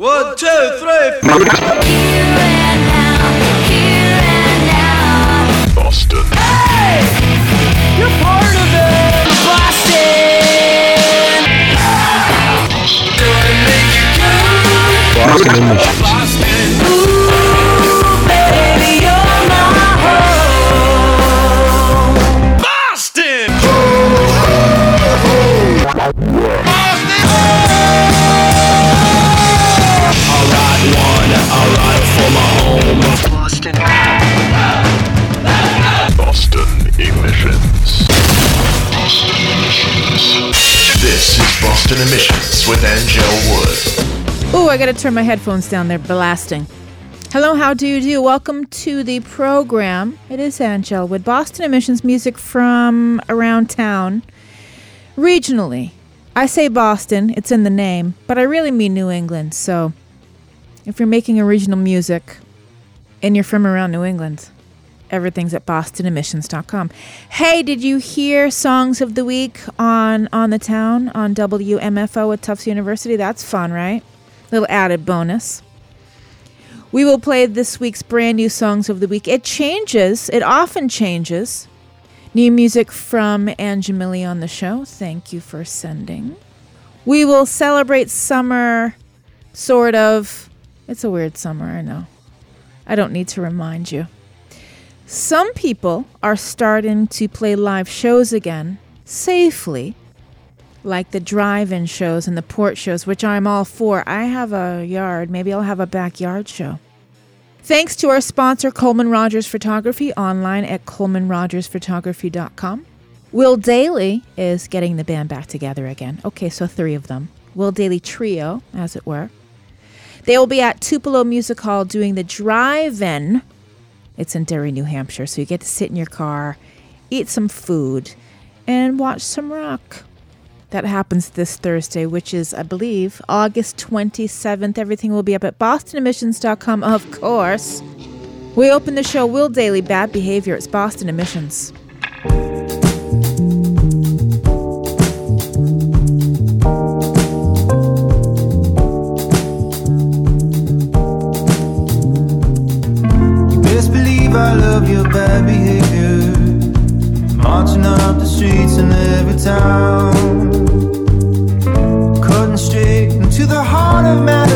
One, two, three. Boston. You're part of it. Boston. Gonna make you good. Boston Emissions. Boston. Boston. Boston Emissions. Boston Emissions. This is Boston Emissions with Anngelle Wood. Ooh, I gotta turn my headphones down. They're blasting. Hello, how do you do? Welcome to the program. It is Anngelle with Boston Emissions music from around town, regionally. I say Boston, it's in the name, but I really mean New England. So if you're making original music and you're from around New England, everything's at bostonemissions.com. Hey, did you hear Songs of the Week on on the town on WMFO at Tufts University? That's fun, right? Little added bonus. We will play this week's brand new Songs of the Week. It changes, it often changes. New music from Angie on the show. Thank you for sending. We will celebrate summer, sort of. It's a weird summer, I know. I don't need to remind you. Some people are starting to play live shows again safely, like the drive in shows and the port shows, which I'm all for. I have a yard. Maybe I'll have a backyard show. Thanks to our sponsor, Coleman Rogers Photography, online at colemanrogersphotography.com. Will Dailey is getting the band back together again. Okay, so three of them. Will Dailey Trio, as it were. They will be at Tupelo Music Hall doing the drive in. It's in Derry, New Hampshire, so you get to sit in your car, eat some food, and watch some rock. That happens this Thursday, which is, I believe, August 27th. Everything will be up at bostonemissions.com, of course. We open the show Will Dailey Bad Behavior. It's Boston Emissions. Your bad behavior. Marching up the streets in every town. Cutting straight into the heart of matters.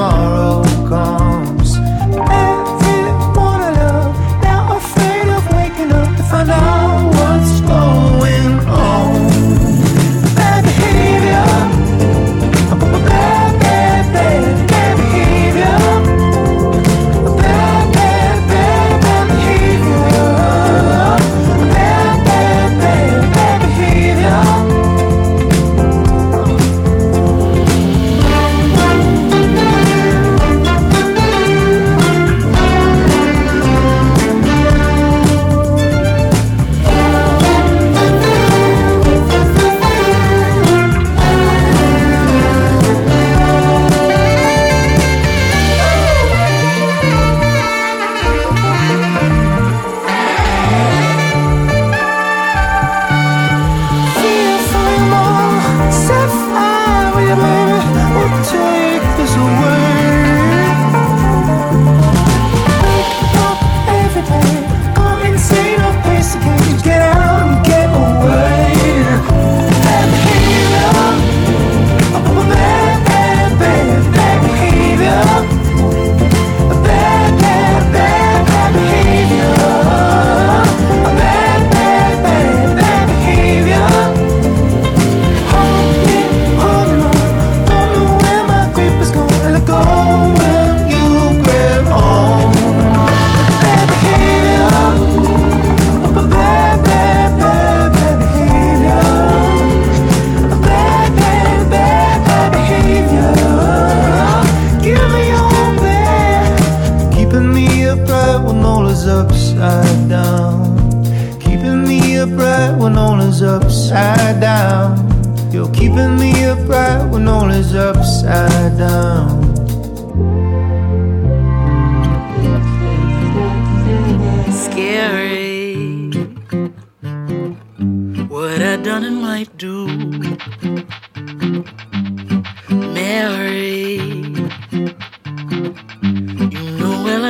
Tomorrow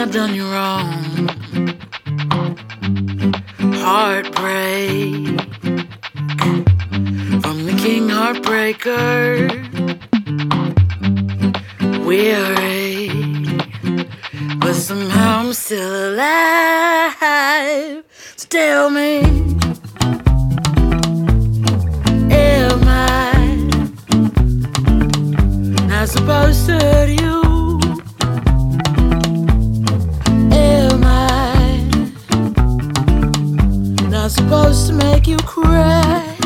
I've done you wrong. Heartbreak from the King Heartbreaker. Weary, but somehow I'm still alive. So tell me. Am I not supposed to hurt you? was supposed to make you cry.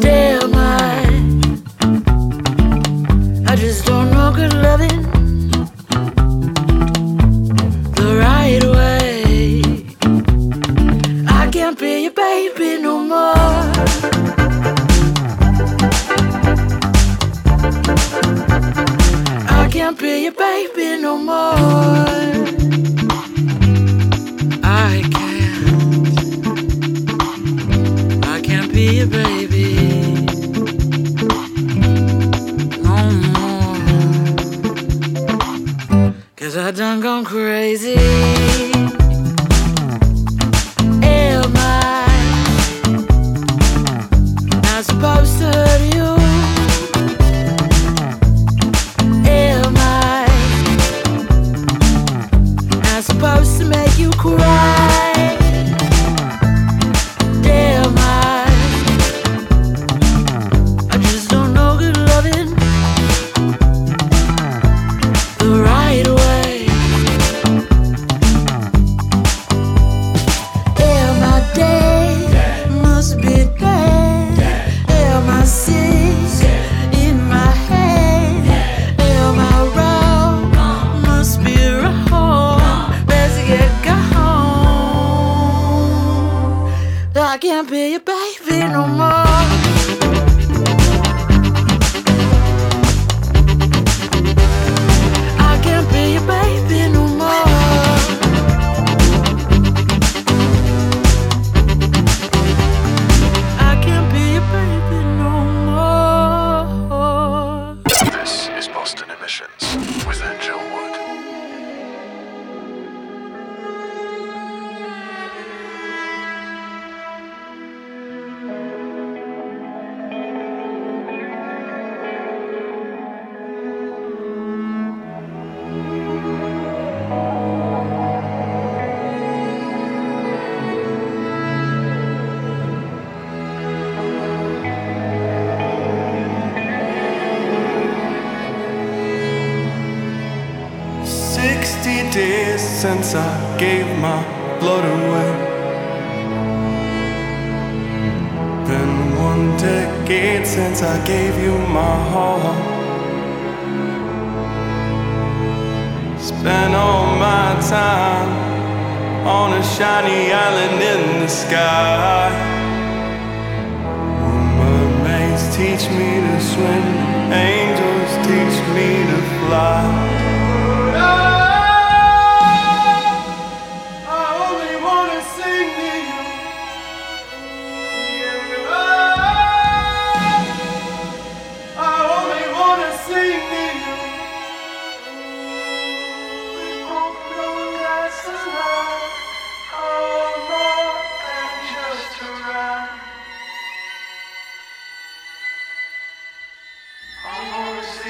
Damn, I, I just don't know good loving the right way. I can't be your baby no more. I can't be your baby no more.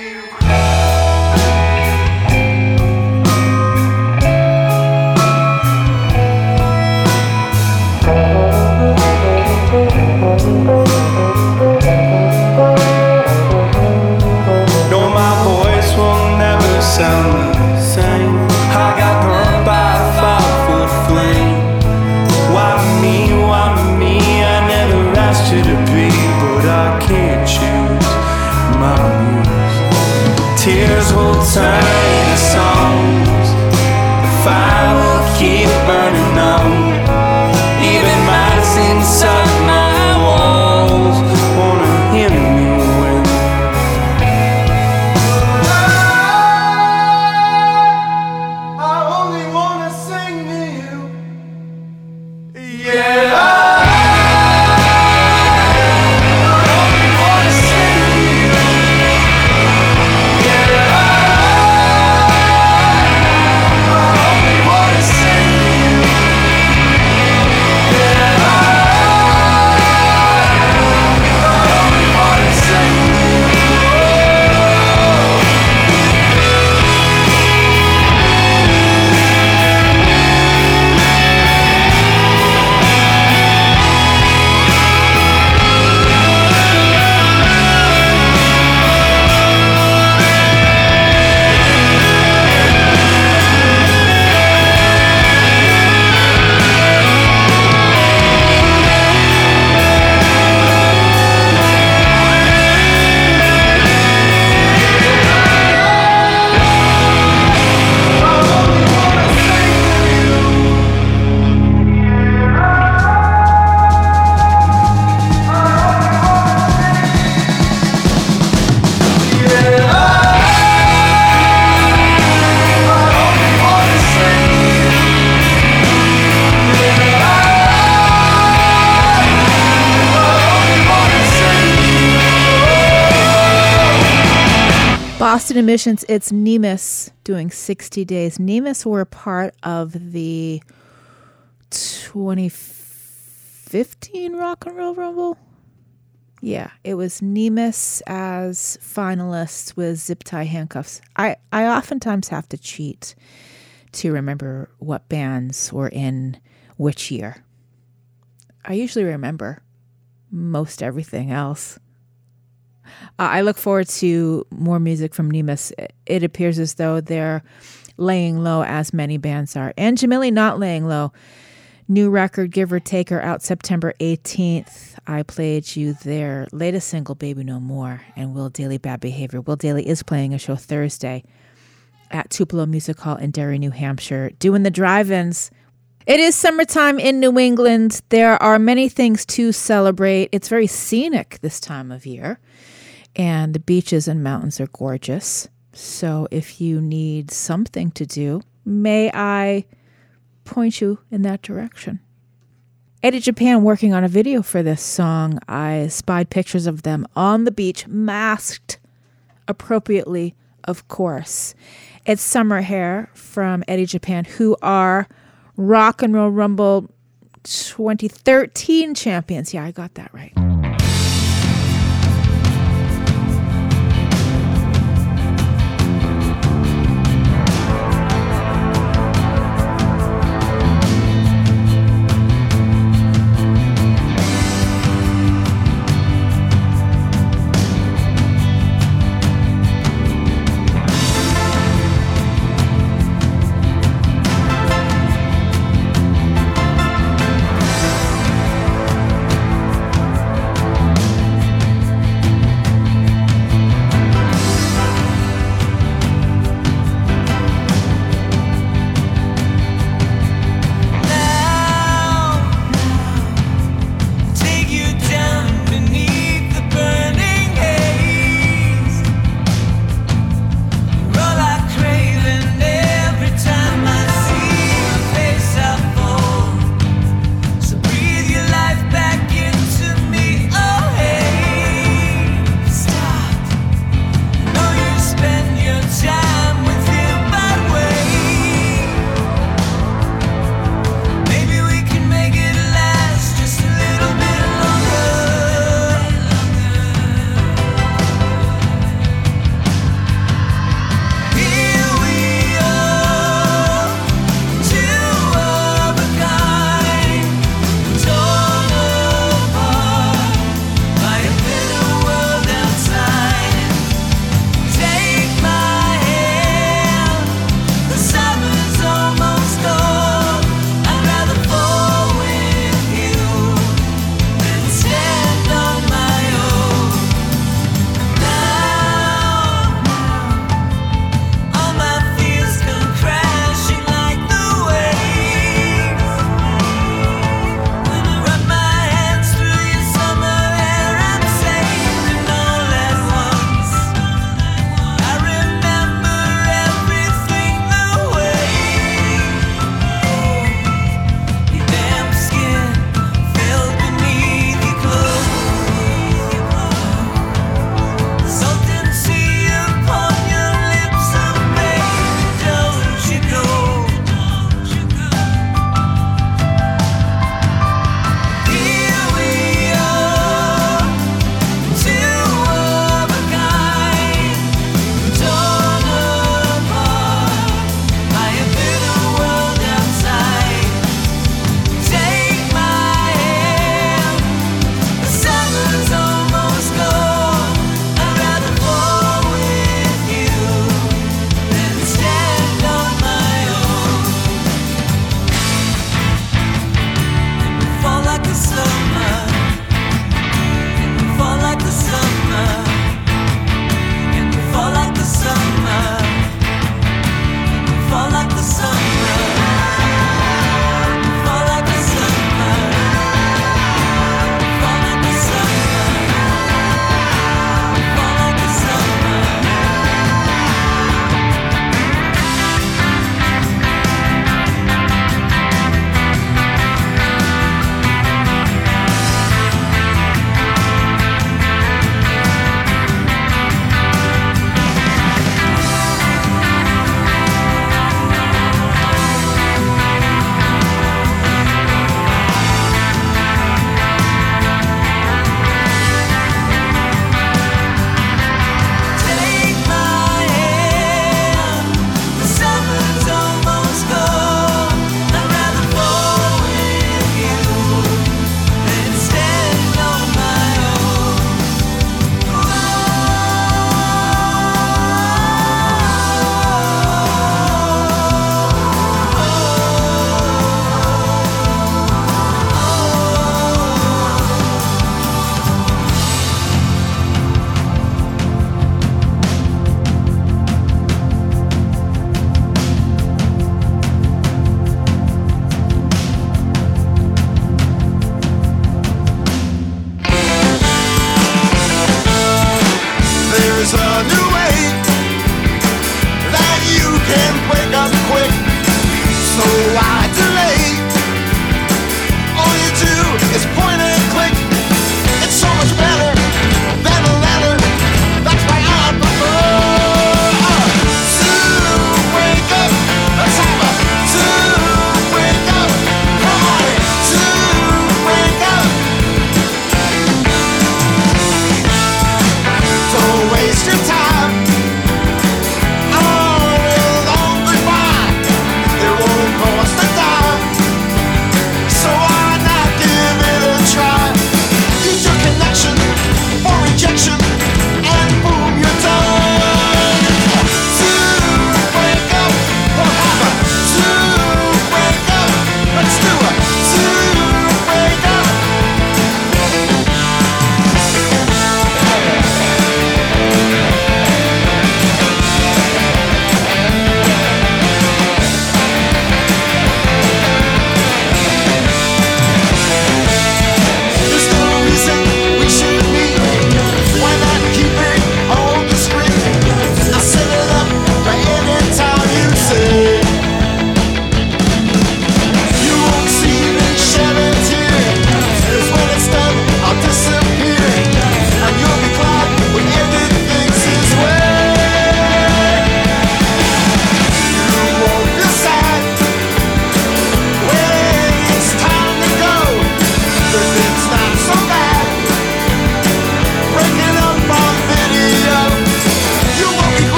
you cry. Boston Emissions, it's Nemes doing 60 days. Nemes were part of the 2015 Rock and Roll Rumble. Yeah, it was Nemes as finalists with Zip Tie Handcuffs. I, I oftentimes have to cheat to remember what bands were in which year. I usually remember most everything else. Uh, I look forward to more music from Nemes. It- appears as though they're laying low, as many bands are. Anjimile not laying low. New record, Give or Take, are out September 18th. I played you their latest single, Baby No More, and Will Dailey Bad Behavior. Will Dailey is playing a show Thursday at Tupelo Music Hall in Derry, New Hampshire, doing the drive ins. It is summertime in New England. There are many things to celebrate. It's very scenic this time of year, and the beaches and mountains are gorgeous. So if you need something to do, may I point you in that direction? Eddie Japan working on a video for this song. I spied pictures of them on the beach, masked appropriately, of course. It's Summer Hair from Eddie Japan, who are Rock and Roll Rumble 2013 champions. Yeah, I got that right.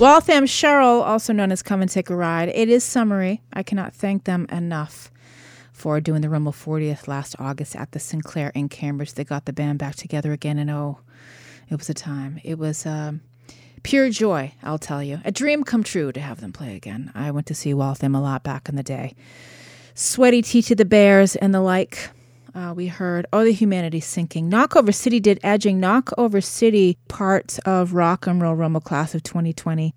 Waltham Cheryl, also known as Come and Take a Ride. It is summery. I cannot thank them enough for doing the Rumble 40th last August at the Sinclair in Cambridge. They got the band back together again, and oh, it was a time. It was um, pure joy, I'll tell you. A dream come true to have them play again. I went to see Waltham a lot back in the day. Sweaty T.T. the Bear's and the like. Uh, we heard Oh the Humanity Sinking. Knock Over City did edging. Knock Over City parts of Rock and Roll Rumble Class of 2020.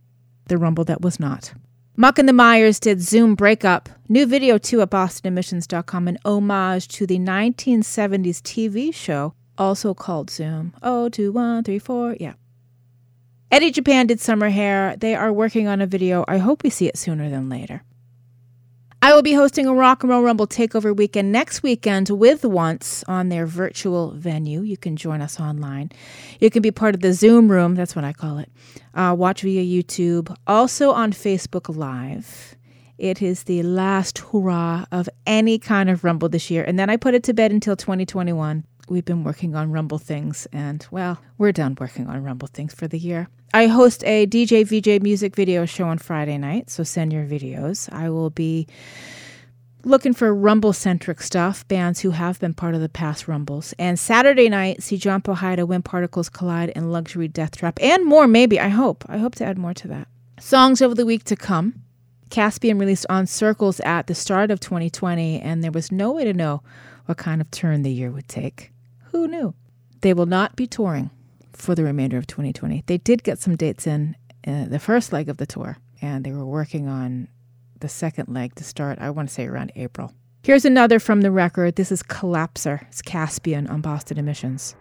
The Rumble that was not. Muck and the Mires did Zoom Breakup. New video too at bostonemissions.com. An homage to the 1970s TV show, also called Zoom. Oh, two, one, three, four. Yeah. Eddie Japan did Summer Hair. They are working on a video. I hope we see it sooner than later. I will be hosting a Rock and Roll Rumble Takeover weekend next weekend with Once on their virtual venue. You can join us online. You can be part of the Zoom room, that's what I call it. Uh, watch via YouTube, also on Facebook Live. It is the last hurrah of any kind of Rumble this year. And then I put it to bed until 2021. We've been working on Rumble things, and well, we're done working on Rumble things for the year. I host a DJ VJ music video show on Friday night, so send your videos. I will be looking for Rumble centric stuff, bands who have been part of the past Rumbles. And Saturday night, see John Powhida, When Particles Collide, and Luxury Death Trap, and more, maybe. I hope. I hope to add more to that. Songs over the week to come. Caspian released On Circles at the start of 2020, and there was no way to know what kind of turn the year would take. Who knew? They will not be touring for the remainder of 2020. They did get some dates in uh, the first leg of the tour, and they were working on the second leg to start, I want to say around April. Here's another from the record. This is Collapser. It's Caspian on Boston Emissions.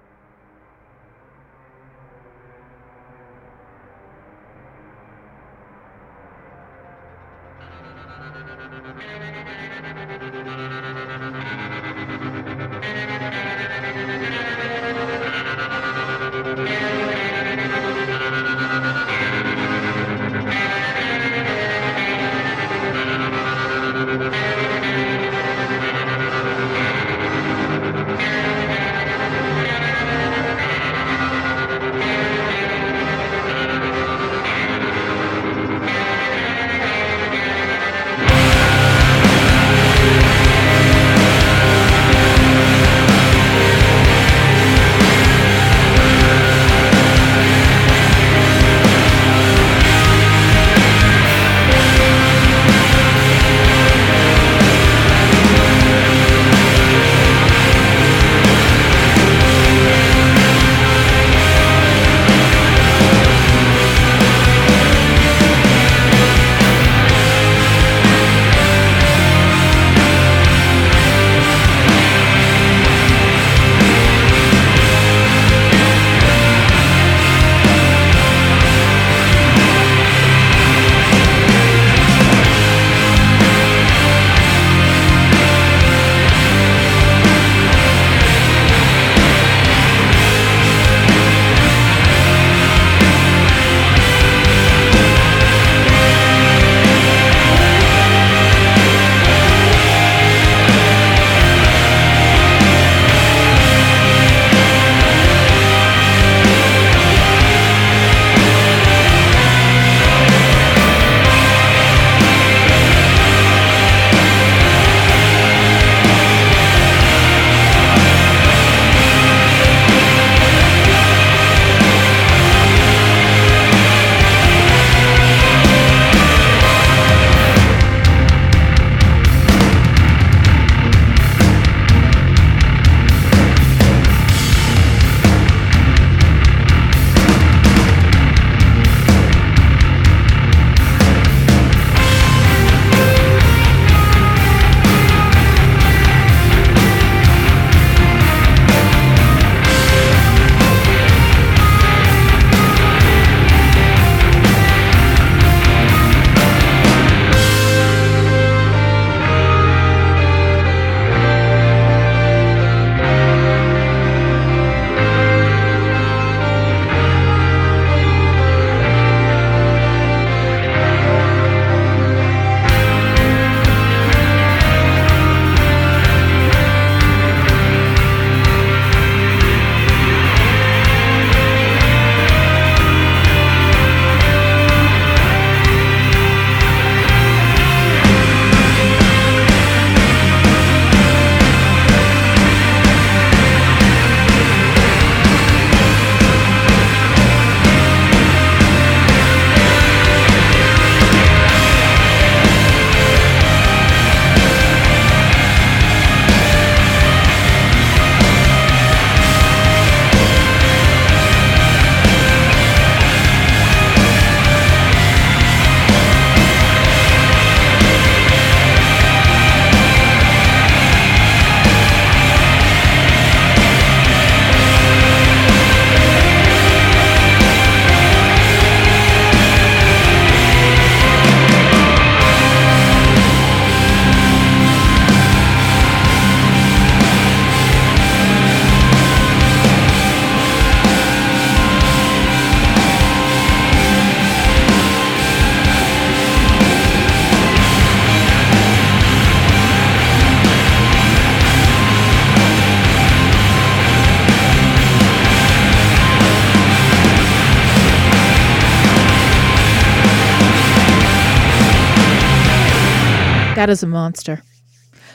That is a monster.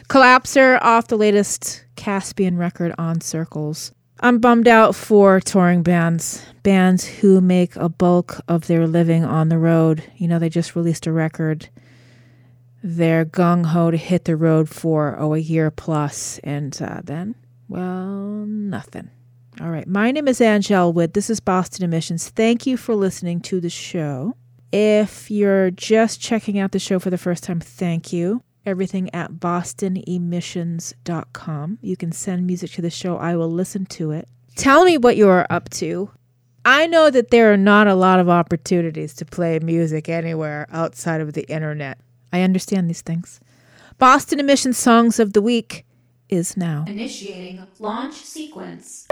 Collapser off the latest Caspian record on Circles. I'm bummed out for touring bands, bands who make a bulk of their living on the road. You know, they just released a record they're gung ho to hit the road for oh a year plus, and uh, then well nothing. All right, my name is Anngelle Wood. This is Boston Emissions. Thank you for listening to the show. If you're just checking out the show for the first time, thank you. Everything at bostonemissions.com. You can send music to the show. I will listen to it. Tell me what you are up to. I know that there are not a lot of opportunities to play music anywhere outside of the internet. I understand these things. Boston Emissions Songs of the Week is now. Initiating launch sequence.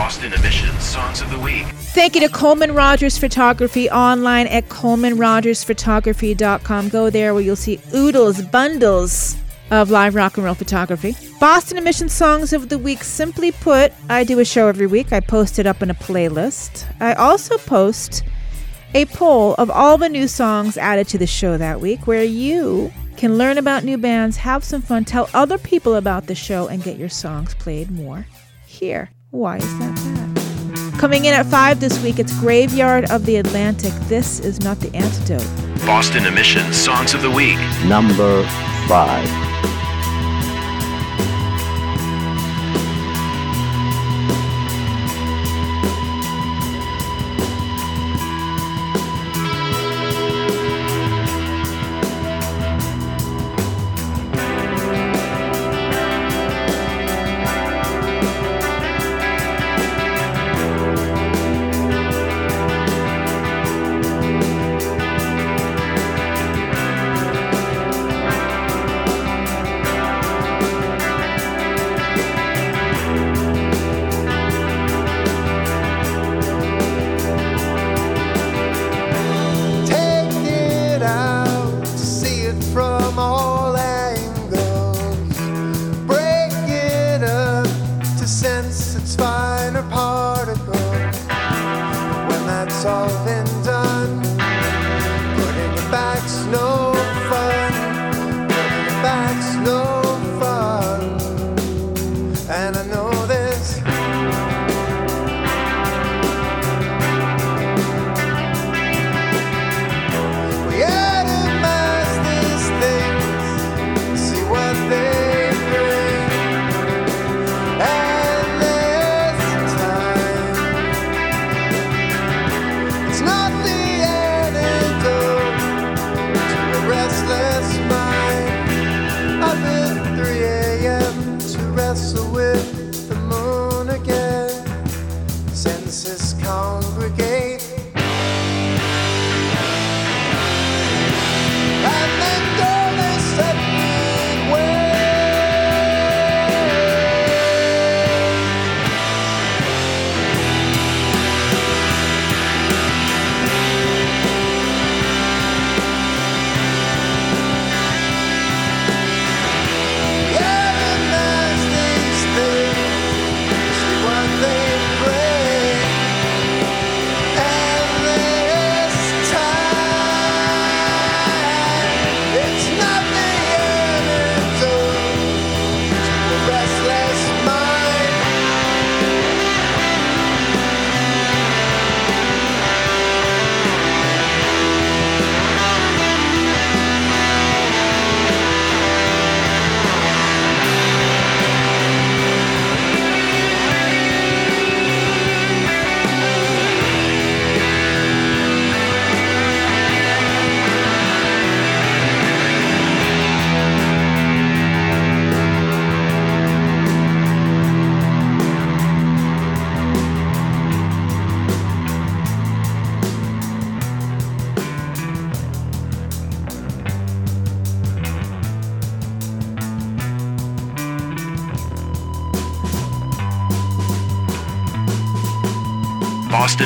Boston Emissions Songs of the Week. Thank you to Coleman Rogers Photography online at colemanrogersphotography.com. Go there where you'll see oodles, bundles of live rock and roll photography. Boston Emissions Songs of the Week. Simply put, I do a show every week. I post it up in a playlist. I also post a poll of all the new songs added to the show that week where you can learn about new bands, have some fun, tell other people about the show, and get your songs played more here. Why is that bad? Coming in at 5 this week, it's Graveyard of the Atlantic. This is not the antidote. Boston Emissions Songs of the Week. Number 5.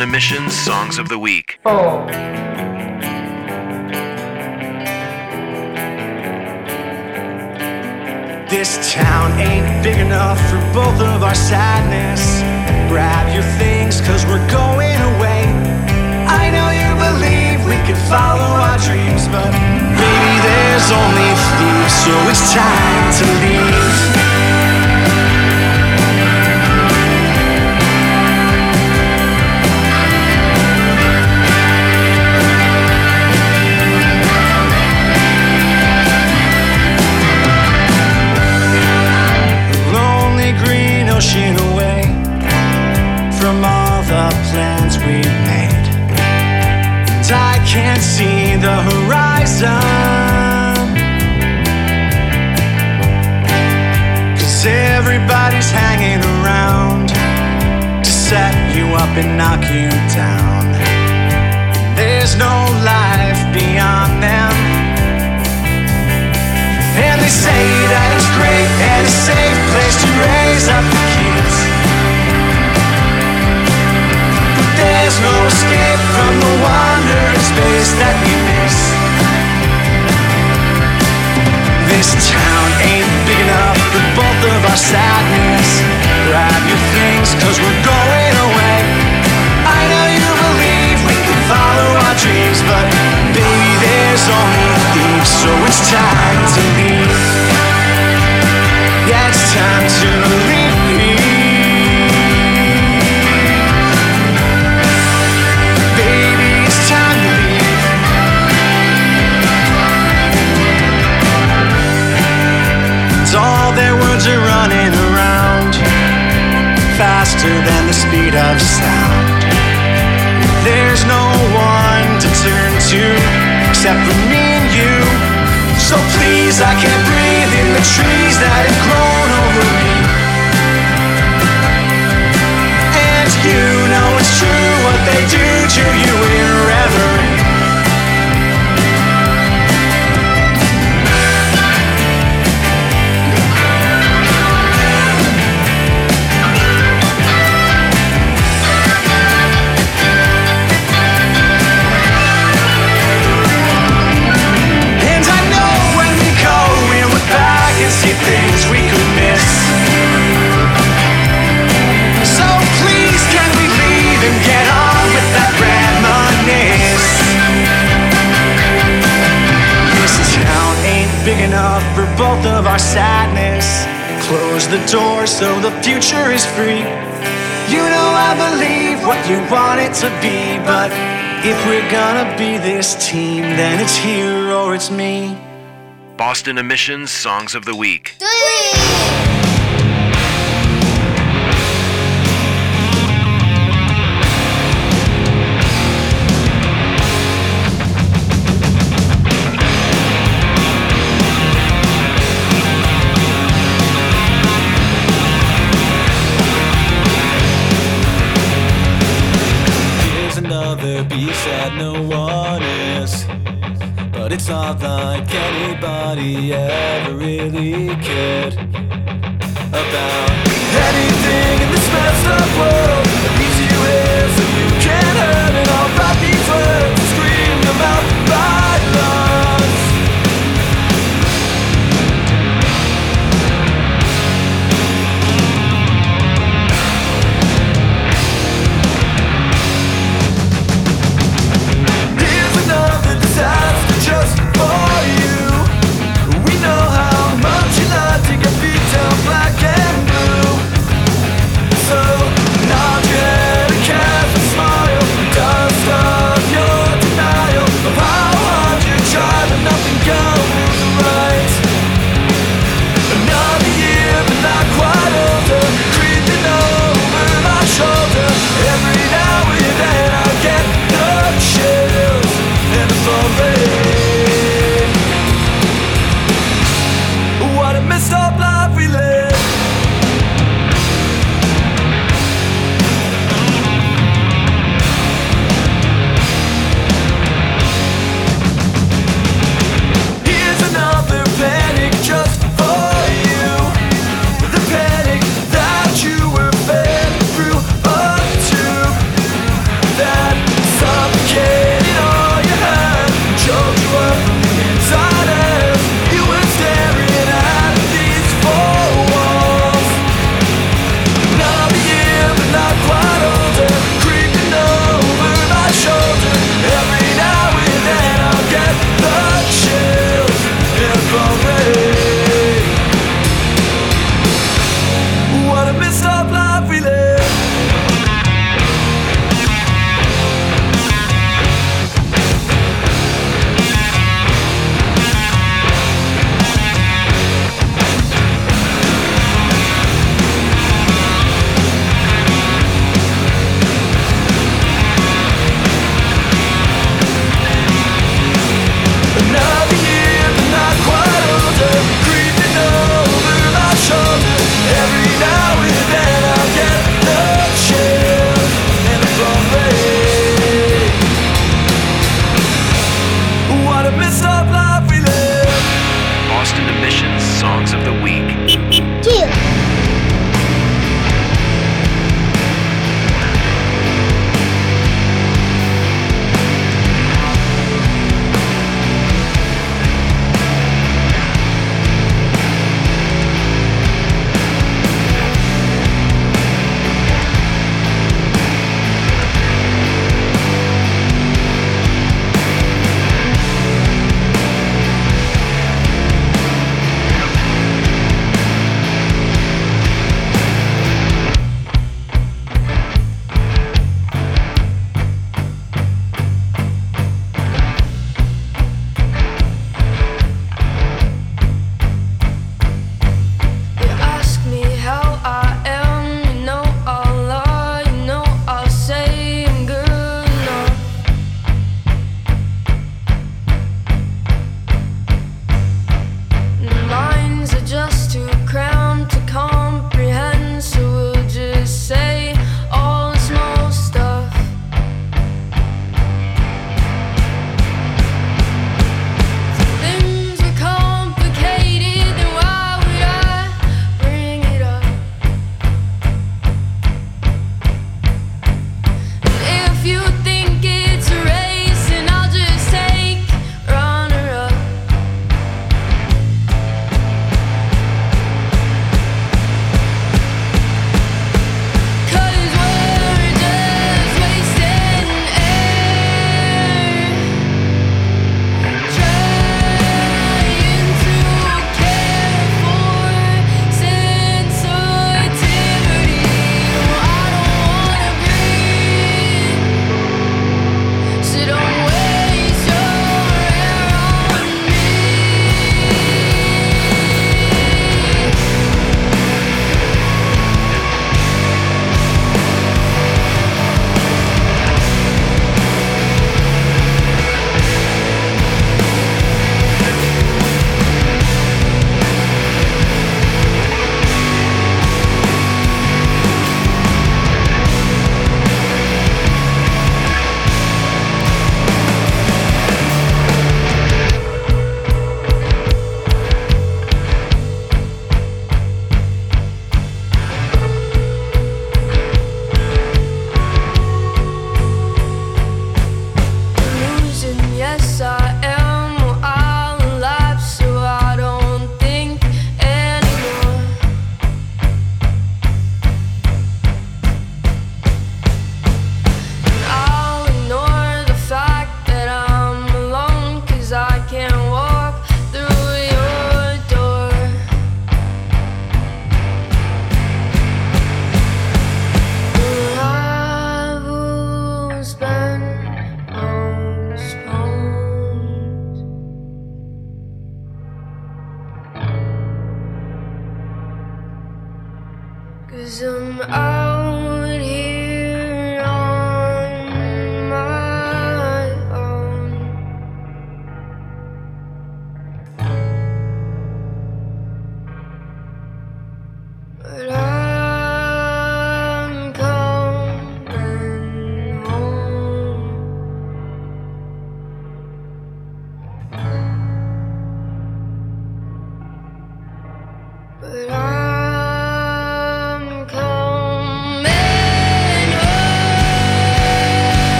Boston Emissions Songs of the Week. This town ain't big enough for both of our sadness. Grab your things, cause we're going away. I know you believe we could follow our dreams, but maybe there's only few, so it's time to leave. is free. You know I believe what you want it to be, but if we're gonna be this team, then it's here or it's me. Boston Emissions Songs of the Week. Three. be sad, no one is. But it's not like anybody ever really cared about anything in this messed up world. The easier is if you can't hurt it.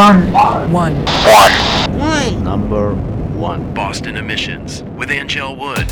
One. One. One. One. Number one. Boston Emissions with Anngelle Wood.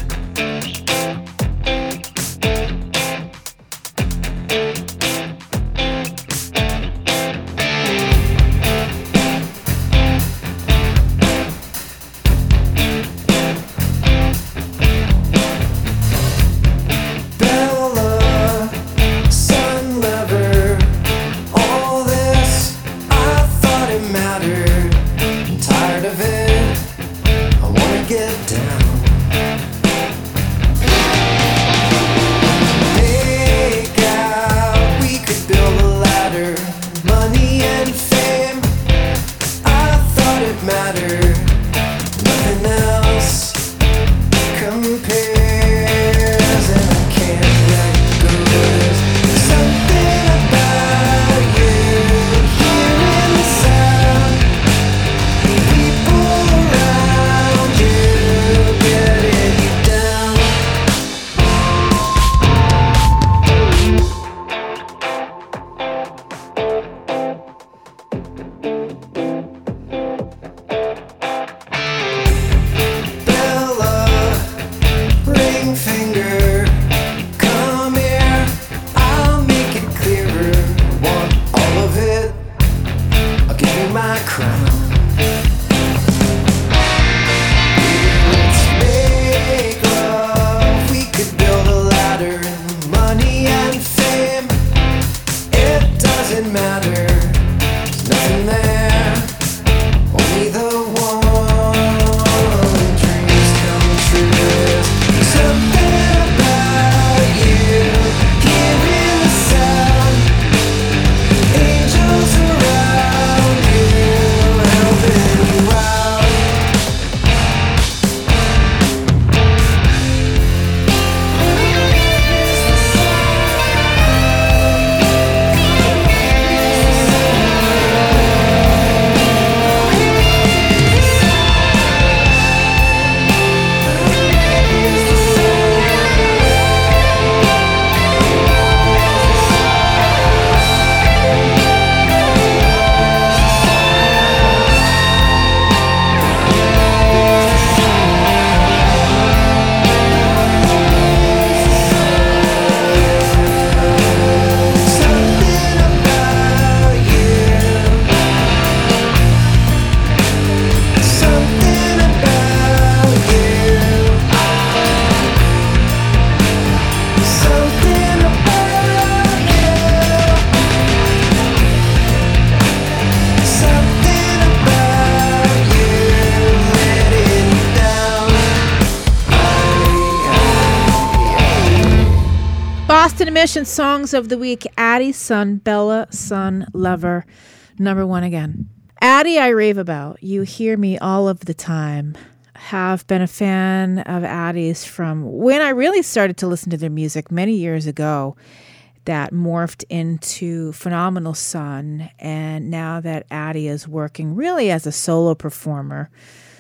Emission Songs of the Week Addie's son, Bella Son Lover, number one again. Addie, I rave about. You hear me all of the time. Have been a fan of Addie's from when I really started to listen to their music many years ago. That morphed into Phenomenal Sun. and now that Addie is working really as a solo performer,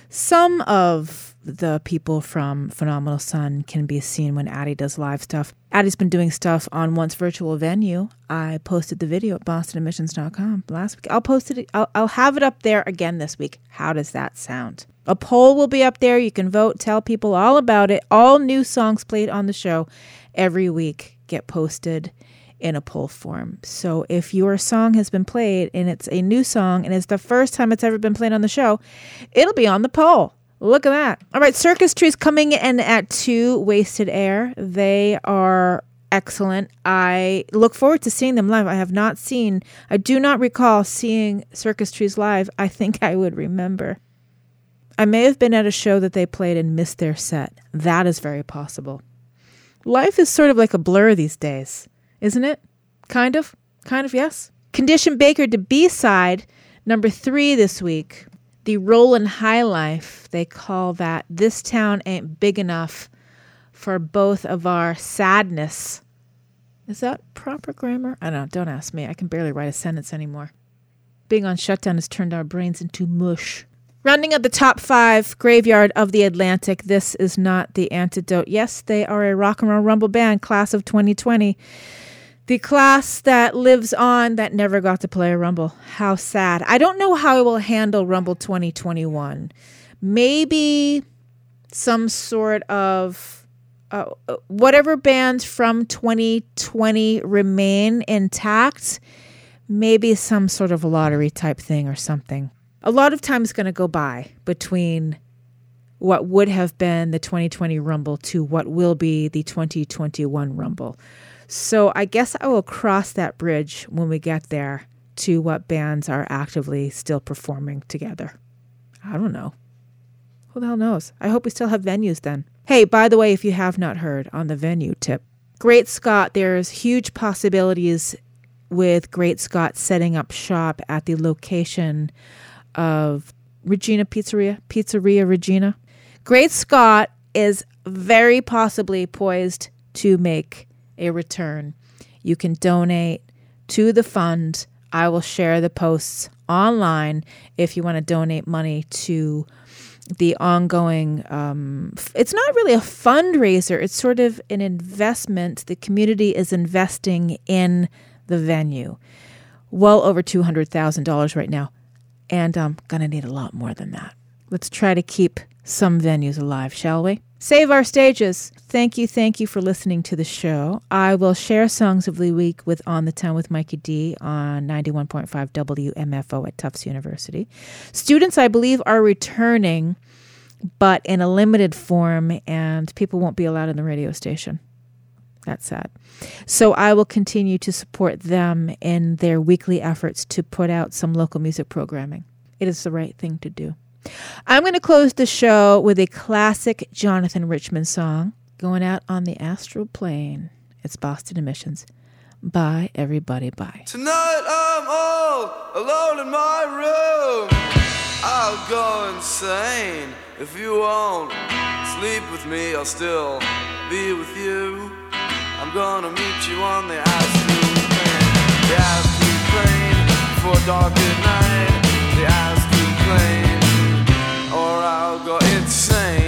some of the people from Phenomenal Sun can be seen when Addie does live stuff. Addie's been doing stuff on Once Virtual Venue. I posted the video at bostonemissions.com last week. I'll post it, I'll, I'll have it up there again this week. How does that sound? A poll will be up there. You can vote, tell people all about it. All new songs played on the show every week get posted in a poll form. So if your song has been played and it's a new song and it's the first time it's ever been played on the show, it'll be on the poll. Look at that. All right, Circus Trees coming in at two, Wasted Air. They are excellent. I look forward to seeing them live. I have not seen, I do not recall seeing Circus Trees live. I think I would remember. I may have been at a show that they played and missed their set. That is very possible. Life is sort of like a blur these days, isn't it? Kind of. Kind of, yes. Condition Baker to B side, number three this week. The Rollin' High Life, they call that This Town Ain't Big Enough for both of our sadness. Is that proper grammar? I don't know. Don't ask me. I can barely write a sentence anymore. Being on shutdown has turned our brains into mush. Rounding out the top five, Graveyard of the Atlantic. This is not the antidote. Yes, they are a rock and roll rumble band, class of 2020. The class that lives on that never got to play a rumble. How sad. I don't know how I will handle Rumble 2021. Maybe some sort of uh, whatever bands from 2020 remain intact, maybe some sort of lottery type thing or something a lot of time is going to go by between what would have been the 2020 Rumble to what will be the 2021 Rumble. So I guess I will cross that bridge when we get there to what bands are actively still performing together. I don't know. Who the hell knows? I hope we still have venues then. Hey, by the way, if you have not heard on the venue tip, Great Scott, there's huge possibilities with Great Scott setting up shop at the location of Regina Pizzeria, Pizzeria Regina. Great Scott is very possibly poised to make a return. You can donate to the fund. I will share the posts online if you want to donate money to the ongoing um, it's not really a fundraiser it's sort of an investment the community is investing in the venue well over $200000 right now and I'm to need a lot more than that. Let's try to keep some venues alive, shall we? Save our stages. Thank you, thank you for listening to the show. I will share songs of the week with On the Town with Mikey D on 91.5 WMFO at Tufts University. Students, I believe, are returning, but in a limited form, and people won't be allowed in the radio station. That's sad. So I will continue to support them in their weekly efforts to put out some local music programming. It is the right thing to do. I'm going to close the show with a classic Jonathan Richman song, Going Out on the Astral Plane. It's Boston Emissions. Bye, everybody. Bye. Tonight I'm all alone in my room. I'll go insane if you won't sleep with me. I'll still be with you. I'm gonna meet you on the astral plane. The astral plane before dark at night. The astral plane, I'll go insane.